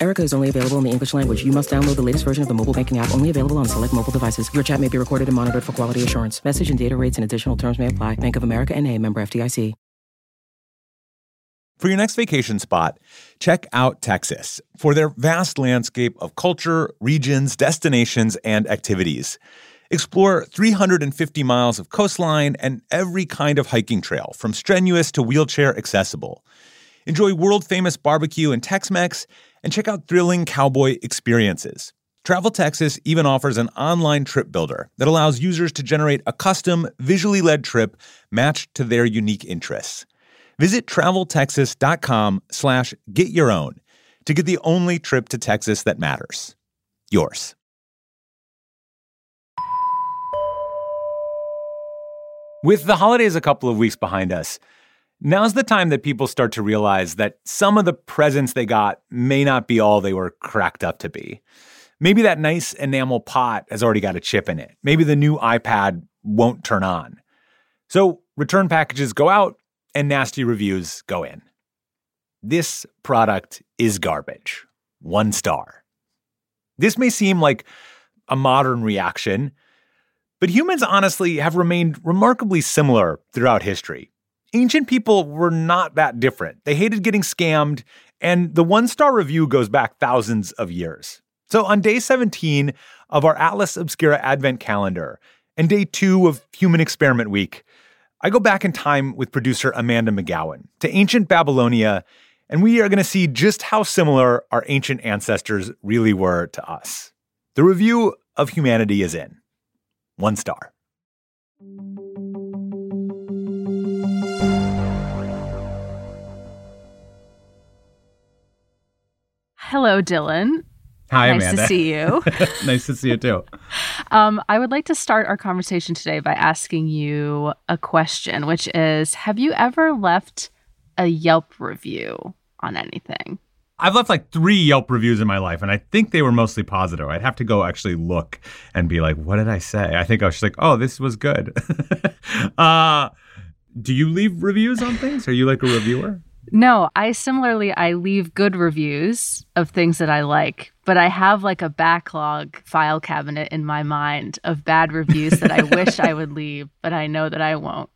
Erica is only available in the English language. You must download the latest version of the mobile banking app, only available on select mobile devices. Your chat may be recorded and monitored for quality assurance. Message and data rates and additional terms may apply. Bank of America and a member FDIC. For your next vacation spot, check out Texas for their vast landscape of culture, regions, destinations, and activities. Explore 350 miles of coastline and every kind of hiking trail, from strenuous to wheelchair accessible. Enjoy world famous barbecue and Tex Mex, and check out thrilling cowboy experiences. Travel Texas even offers an online trip builder that allows users to generate a custom, visually led trip matched to their unique interests. Visit traveltexas.com slash get your own to get the only trip to Texas that matters. Yours. With the holidays a couple of weeks behind us, now's the time that people start to realize that some of the presents they got may not be all they were cracked up to be. Maybe that nice enamel pot has already got a chip in it. Maybe the new iPad won't turn on. So return packages go out and nasty reviews go in. This product is garbage. One star. This may seem like a modern reaction, but humans honestly have remained remarkably similar throughout history. Ancient people were not that different. They hated getting scammed, and the one star review goes back thousands of years. So on day 17 of our Atlas Obscura Advent calendar and day two of Human Experiment Week, I go back in time with producer Amanda McGowan to ancient Babylonia, and we are going to see just how similar our ancient ancestors really were to us. The review of humanity is in. One star. Hello, Dylan. Hi, nice Amanda. Nice to see you. nice to see you too. Um, I would like to start our conversation today by asking you a question, which is Have you ever left a Yelp review on anything? I've left like three Yelp reviews in my life, and I think they were mostly positive. I'd have to go actually look and be like, what did I say? I think I was just like, oh, this was good. uh, do you leave reviews on things? Are you like a reviewer? No, I similarly I leave good reviews of things that I like, but I have like a backlog file cabinet in my mind of bad reviews that I wish I would leave, but I know that I won't.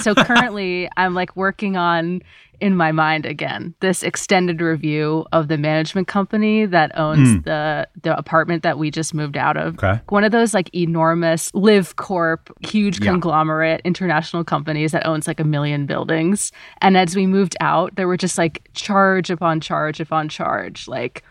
So currently I'm like working on in my mind again this extended review of the management company that owns Mm. the the apartment that we just moved out of. Okay. One of those like enormous Live Corp, huge Yeah. conglomerate international companies that owns like a million buildings. And as we moved out, there were just like charge upon charge upon charge, like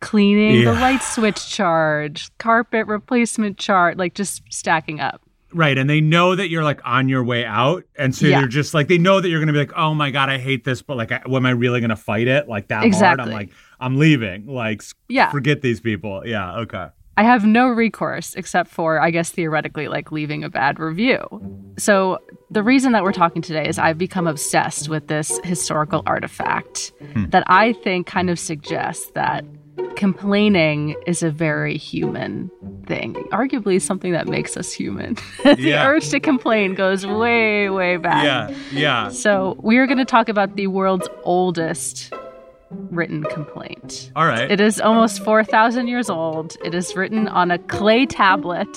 cleaning the light switch charge, carpet replacement charge, like just stacking up. Right. And they know that you're like on your way out. And so Yeah. they're just like, they know that you're going to be like, oh my God, I hate this. But like, I, am I really going to fight it like that hard? Exactly. I'm like, I'm leaving. Like, Yeah. forget these people. Yeah. Okay. I have no recourse except for, I guess, theoretically, like leaving a bad review. So, the reason that we're talking today is I've become obsessed with this historical artifact hmm. that I think kind of suggests that complaining is a very human thing, arguably something that makes us human. the Yeah. urge to complain goes way, way back. Yeah. Yeah. So, we are going to talk about the world's oldest written complaint. All right. It is almost 4,000 years old. It is written on a clay tablet.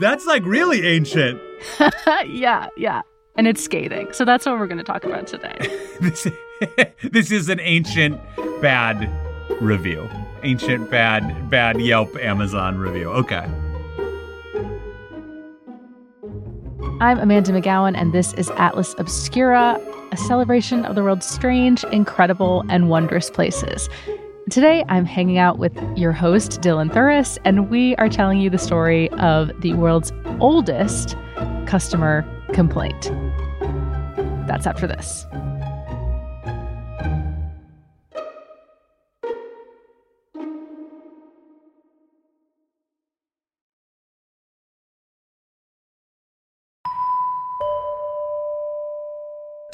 That's like really ancient. yeah, yeah. And it's scathing. So that's what we're going to talk about today. this, this is an ancient bad review. Ancient bad bad Yelp Amazon review. Okay. I'm Amanda McGowan, and this is Atlas Obscura, a celebration of the world's strange, incredible, and wondrous places. Today, I'm hanging out with your host, Dylan Thuras, and we are telling you the story of the world's oldest customer complaint. That's after this.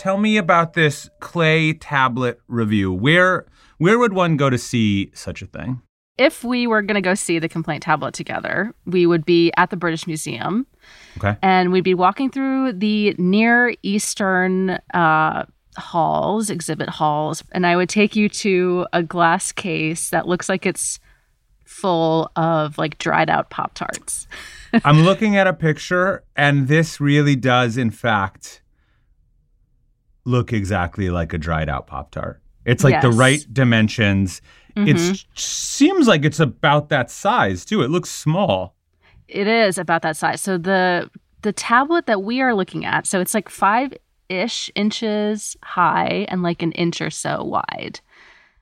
Tell me about this clay tablet review. Where where would one go to see such a thing? If we were going to go see the complaint tablet together, we would be at the British Museum. Okay. And we'd be walking through the Near Eastern uh, halls, exhibit halls, and I would take you to a glass case that looks like it's full of like dried out Pop Tarts. I'm looking at a picture, and this really does, in fact, look exactly like a dried out Pop Tart. It's like the right dimensions. It seems like it's about that size too. It looks small. It is about that size. So the the tablet that we are looking at, so it's like five ish inches high and like an inch or so wide.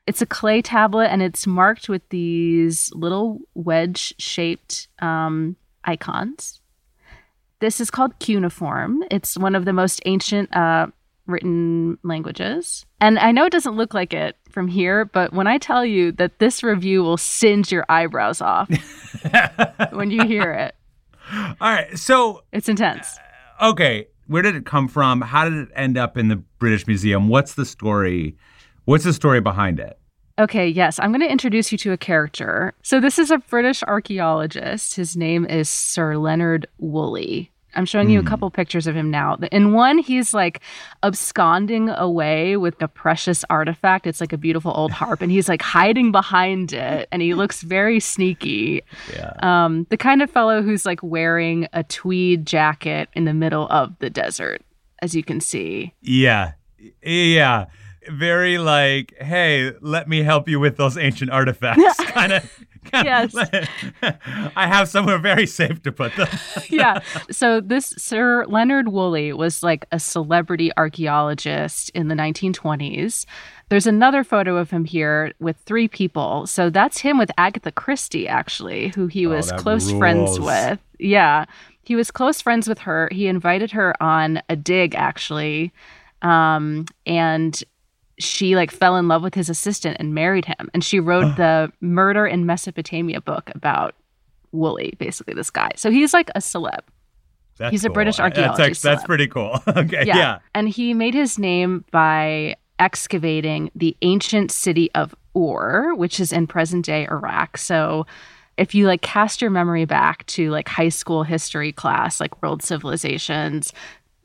It's a clay tablet and it's marked with these little wedge shaped um, icons. This is called cuneiform. It's one of the most ancient uh, written languages. And I know it doesn't look like it from here, but when I tell you that this review will singe your eyebrows off when you hear it, All right. So, it's intense. Uh, okay, where did it come from? How did it end up in the British Museum? What's the story? What's the story behind it? Okay, yes, I'm going to introduce you to a character. So, this is a British archaeologist. His name is Sir Leonard Woolley. I'm showing you a couple pictures of him now. In one, he's like absconding away with a precious artifact. It's like a beautiful old harp, and he's like hiding behind it, and he looks very sneaky. Yeah. Um, the kind of fellow who's like wearing a tweed jacket in the middle of the desert, as you can see. Yeah. Yeah. Very like, hey, let me help you with those ancient artifacts. kind of. Yes. I have somewhere very safe to put them. yeah. So this Sir Leonard Woolley was like a celebrity archaeologist in the 1920s. There's another photo of him here with three people. So that's him with Agatha Christie, actually, who he was that close friends with. Yeah. He was close friends with her. He invited her on a dig, actually. Um, and she like fell in love with his assistant and married him. And she wrote the Murder in Mesopotamia book about Woolley basically this guy. So he's like a celeb. That's He's a British uh, That's, archaeology that's, that's pretty cool. okay. yeah. Yeah. And he made his name by excavating the ancient city of Ur, which is in present day Iraq. So if you like cast your memory back to like high school history class, like world civilizations,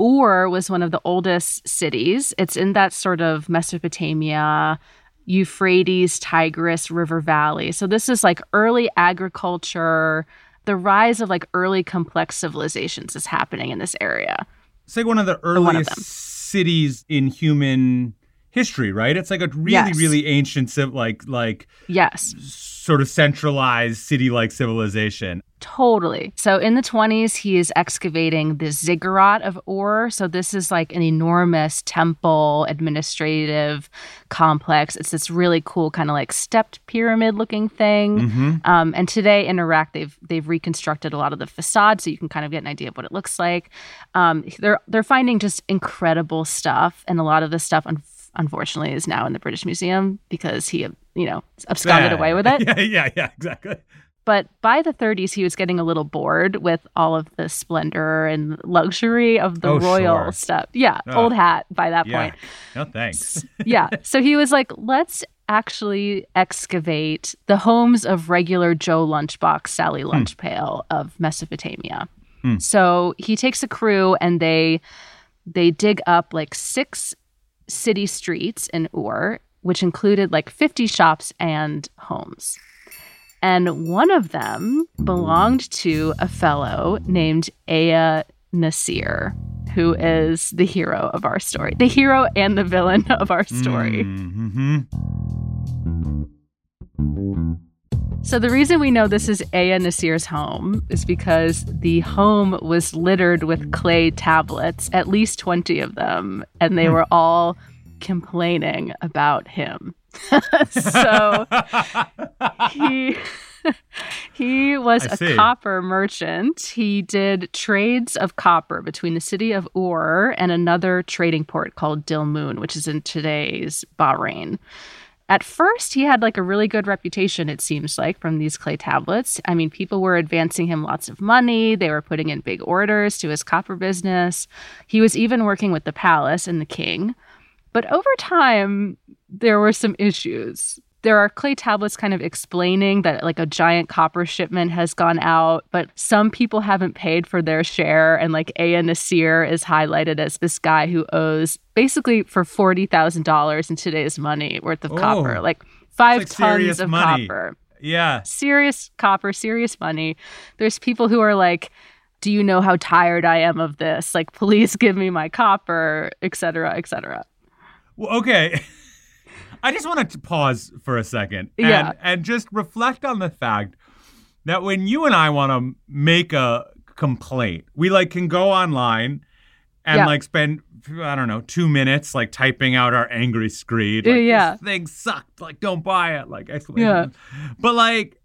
Ur was one of the oldest cities. It's in that sort of Mesopotamia, Euphrates, Tigris River Valley. So this is like early agriculture. The rise of like early complex civilizations is happening in this area. It's like one of the one of earliest cities in human history, right? It's like a really, Yes. really ancient, civ- like, like Yes. sort of centralized city-like civilization. Totally. So in the 20s, he is excavating the ziggurat of Ur. So this is like an enormous temple administrative complex. It's this really cool kind of like stepped pyramid looking thing. Um, and today in Iraq, they've they've reconstructed a lot of the facade, so you can kind of get an idea of what it looks like. Um, they're they're finding just incredible stuff, and a lot of this stuff. Un- Unfortunately, is now in the British Museum because he, you know, absconded Yeah. away with it. Yeah, yeah, yeah, exactly. But by the 30s, he was getting a little bored with all of the splendor and luxury of the Oh, royal sure. stuff. Yeah, Oh. old hat by that Yeah. point. No thanks. Yeah. So he was like, let's actually excavate the homes of regular Joe Lunchbox, Sally Hmm. Lunchpail of Mesopotamia. So he takes a crew and they they dig up like six city streets in Ur, which included like 50 shops and homes. And one of them belonged to a fellow named Aya Nasir, who is the hero of our story, the hero and the villain of our story. hmm So the reason we know this is Ea-Nasir's home is because the home was littered with clay tablets, at least 20 of them, and they hmm. were all complaining about him. so he he was a copper merchant. He did trades of copper between the city of Ur and another trading port called Dilmun, which is in today's Bahrain. At first, he had like a really good reputation, it seems like, from these clay tablets. I mean, people were advancing him lots of money, they were putting in big orders to his copper business. He was even working with the palace and the king. But over time, there were some issues there are clay tablets kind of explaining that like a giant copper shipment has gone out, but some people haven't paid for their share. And like Ea-Nasir is highlighted as this guy who owes basically for $40,000 in today's money worth of oh, copper, like five like tons of money. copper. Yeah. Serious copper, serious money. There's people who are like, do you know how tired I am of this? Like, please give me my copper, et cetera, et cetera. Well, okay. I just want to pause for a second and, yeah. and just reflect on the fact that when you and I want to make a complaint, we like can go online and yeah. like spend I don't know two minutes like typing out our angry screed. Like, yeah, this thing sucked. Like don't buy it. Like exclamation. Yeah. But like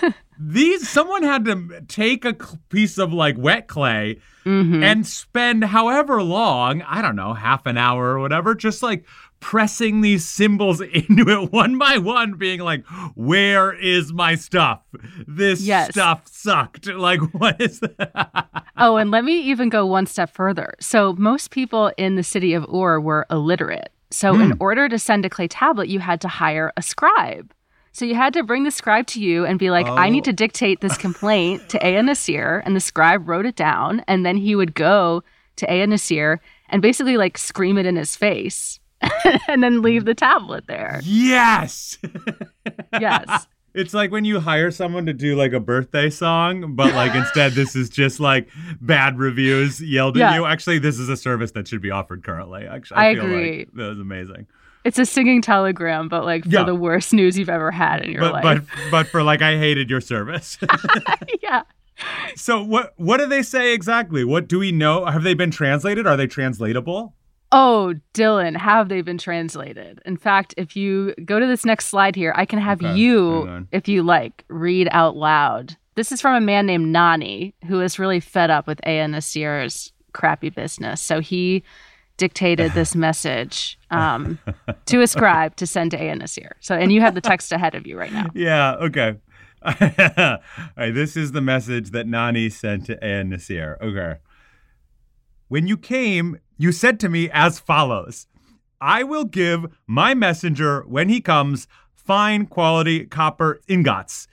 these, someone had to take a piece of like wet clay mm-hmm. and spend however long I don't know half an hour or whatever just like pressing these symbols into it one by one, being like, Where is my stuff? This yes. stuff sucked. Like, what is that? oh, and let me even go one step further. So, most people in the city of Ur were illiterate. So, mm. in hmm. order to send a clay tablet, you had to hire a scribe. So you had to bring the scribe to you and be like, oh. I need to oh. dictate this complaint to Ea-Nasir. And the scribe wrote it down. And then he would go to Ea-Nasir and basically like scream it in his face and then leave the tablet there. Yes. yes. It's like when you hire someone to do like a birthday song, but like instead this is just like bad reviews yelled yeah. at you. Actually, this is a service that should be offered currently. Actually, I, I agree. Like that was amazing. It's a singing telegram, but like for yeah. the worst news you've ever had in your but, life. But but for like I hated your service. yeah. So what what do they say exactly? What do we know? Have they been translated? Are they translatable? Oh, Dylan, have they been translated? In fact, if you go to this next slide here, I can have okay, you, if you like, read out loud. This is from a man named Nani, who is really fed up with Ea-Nasir's crappy business. So he dictated this message um, to a scribe to send to Ea-Nasir. So, and you have the text ahead of you right now. Yeah, okay. All right, this is the message that Nani sent to Ea-Nasir. Okay. When you came, you said to me as follows I will give my messenger, when he comes, fine quality copper ingots.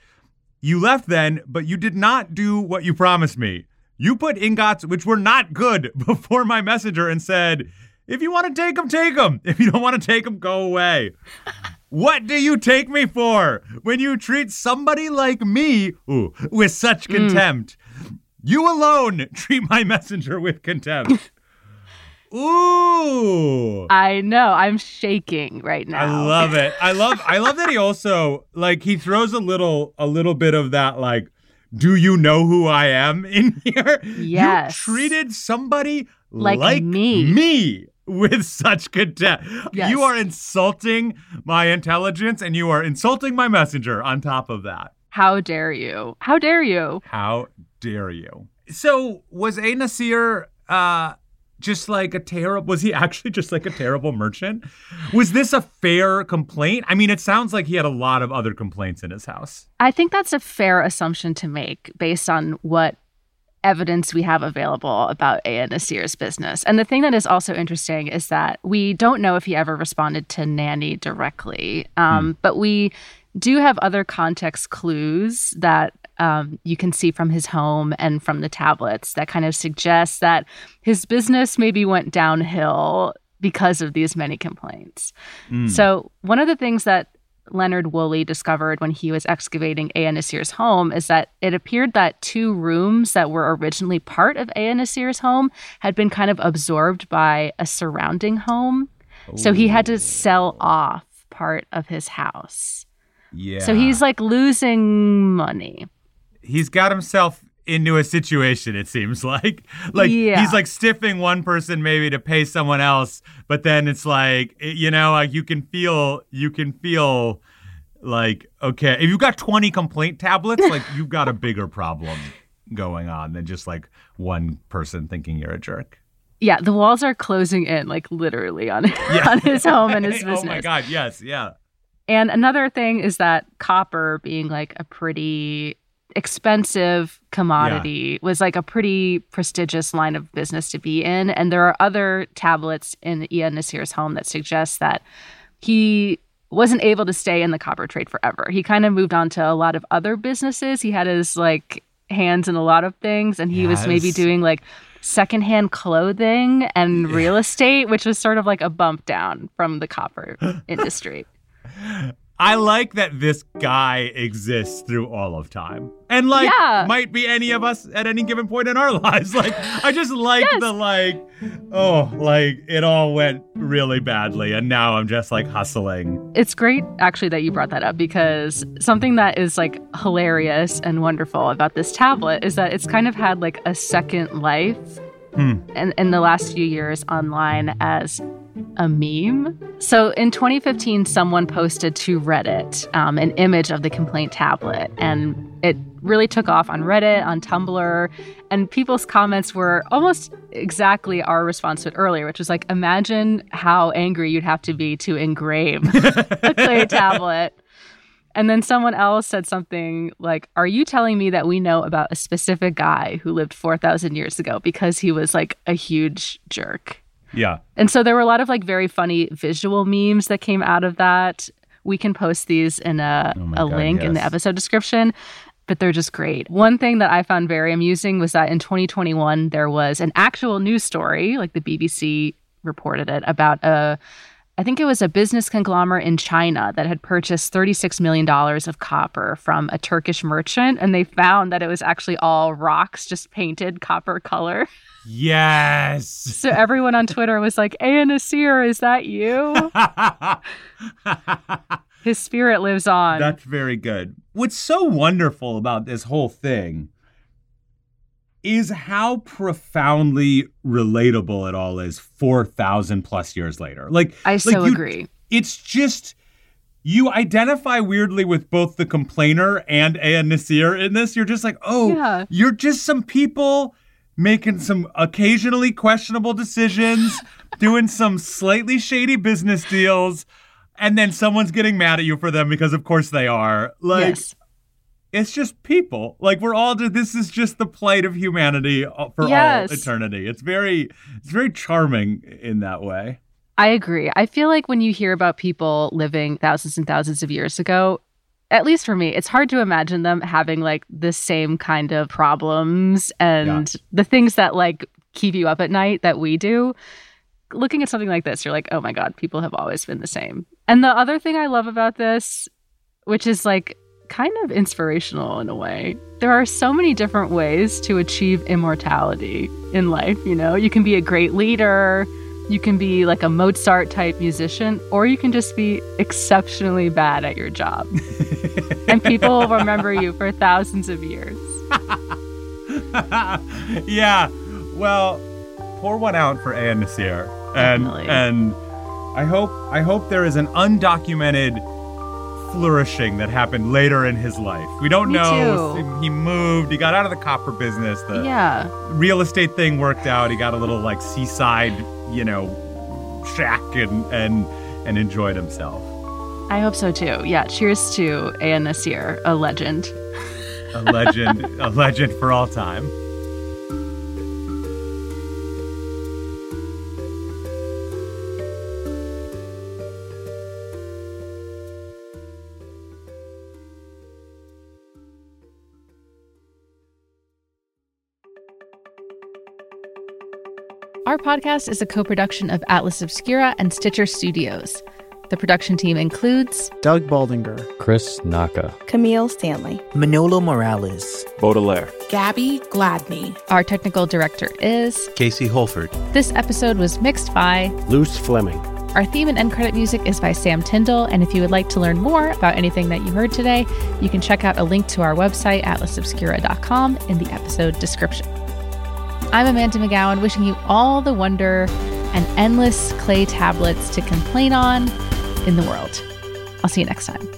You left then, but you did not do what you promised me. You put ingots which were not good before my messenger and said, if you want to take them, take them. If you don't want to take them, go away. What do you take me for when you treat somebody like me ooh, with such mm. contempt? You alone treat my messenger with contempt. Ooh. I know. I'm shaking right now. I love it. I love I love that he also like he throws a little a little bit of that like do you know who I am in here? Yes. You treated somebody like, like me. me with such contempt. Yes. You are insulting my intelligence and you are insulting my messenger on top of that. How dare you? How dare you? How dare you? So was Ea-Nasir uh just like a terrible was he actually just like a terrible merchant? Was this a fair complaint? I mean, it sounds like he had a lot of other complaints in his house. I think that's a fair assumption to make based on what evidence we have available about Ea-Nasir's business. And the thing that is also interesting is that we don't know if he ever responded to Nani directly, um, hmm. but we do have other context clues that um, you can see from his home and from the tablets that kind of suggests that his business maybe went downhill because of these many complaints. Mm. So, one of the things that Leonard Woolley discovered when he was excavating Ea-Nasir's home is that it appeared that two rooms that were originally part of Ea-Nasir's home had been kind of absorbed by a surrounding home. Ooh. So he had to sell off part of his house. Yeah. So he's like losing money. He's got himself into a situation it seems like like yeah. he's like stiffing one person maybe to pay someone else but then it's like you know like you can feel you can feel like okay if you've got 20 complaint tablets like you've got a bigger problem going on than just like one person thinking you're a jerk yeah the walls are closing in like literally on, yeah. on his home and his business oh my god yes yeah And another thing is that copper being like a pretty expensive commodity yeah. was like a pretty prestigious line of business to be in. And there are other tablets in Ea-Nasir's home that suggest that he wasn't able to stay in the copper trade forever. He kind of moved on to a lot of other businesses. He had his like hands in a lot of things and he yes. was maybe doing like secondhand clothing and real estate, which was sort of like a bump down from the copper industry. I like that this guy exists through all of time. And like yeah. might be any of us at any given point in our lives. Like I just like yes. the like oh, like it all went really badly and now I'm just like hustling. It's great actually that you brought that up because something that is like hilarious and wonderful about this tablet is that it's kind of had like a second life hmm. in, in the last few years online as a meme. So in 2015, someone posted to Reddit um, an image of the complaint tablet, and it really took off on Reddit, on Tumblr, and people's comments were almost exactly our response to it earlier, which was like, imagine how angry you'd have to be to engrave a clay tablet. And then someone else said something like, Are you telling me that we know about a specific guy who lived 4,000 years ago because he was like a huge jerk? Yeah. And so there were a lot of like very funny visual memes that came out of that. We can post these in a, oh a God, link yes. in the episode description, but they're just great. One thing that I found very amusing was that in 2021, there was an actual news story, like the BBC reported it, about a I think it was a business conglomerate in China that had purchased $36 million of copper from a Turkish merchant, and they found that it was actually all rocks just painted copper color. Yes. So everyone on Twitter was like, Ea-Nasir, is that you? His spirit lives on. That's very good. What's so wonderful about this whole thing is how profoundly relatable it all is 4,000 plus years later. Like, I like so you, agree. It's just, you identify weirdly with both the complainer and Ea-Nasir in this. You're just like, oh, yeah. you're just some people making some occasionally questionable decisions, doing some slightly shady business deals, and then someone's getting mad at you for them because of course they are. Like yes. it's just people. Like we're all this is just the plight of humanity uh, for yes. all eternity. It's very it's very charming in that way. I agree. I feel like when you hear about people living thousands and thousands of years ago, at least for me, it's hard to imagine them having like the same kind of problems and yeah. the things that like keep you up at night that we do. Looking at something like this, you're like, oh my God, people have always been the same. And the other thing I love about this, which is like kind of inspirational in a way, there are so many different ways to achieve immortality in life. You know, you can be a great leader, you can be like a Mozart type musician, or you can just be exceptionally bad at your job. and people will remember you for thousands of years. yeah. Well, pour one out for Ea-Nasir. And Definitely. and I hope I hope there is an undocumented flourishing that happened later in his life. We don't Me know. Too. He moved. He got out of the copper business. The yeah. real estate thing worked out. He got a little like seaside, you know, shack and and and enjoyed himself. I hope so too. Yeah. Cheers to Nasir, a legend. a legend, a legend for all time. podcast is a co production of Atlas Obscura and Stitcher Studios. The production team includes Doug Baldinger, Chris Naka, Camille Stanley, Manolo Morales, Baudelaire, Gabby Gladney. Our technical director is Casey Holford. This episode was mixed by Luce Fleming. Our theme and end credit music is by Sam Tyndall. And if you would like to learn more about anything that you heard today, you can check out a link to our website, atlasobscura.com, in the episode description. I'm Amanda McGowan, wishing you all the wonder and endless clay tablets to complain on in the world. I'll see you next time.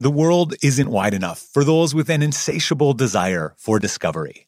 the world isn't wide enough for those with an insatiable desire for discovery.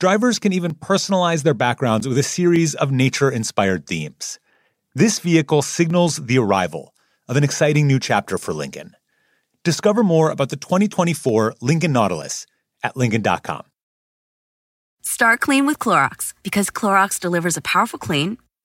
Drivers can even personalize their backgrounds with a series of nature inspired themes. This vehicle signals the arrival of an exciting new chapter for Lincoln. Discover more about the 2024 Lincoln Nautilus at Lincoln.com. Start clean with Clorox because Clorox delivers a powerful clean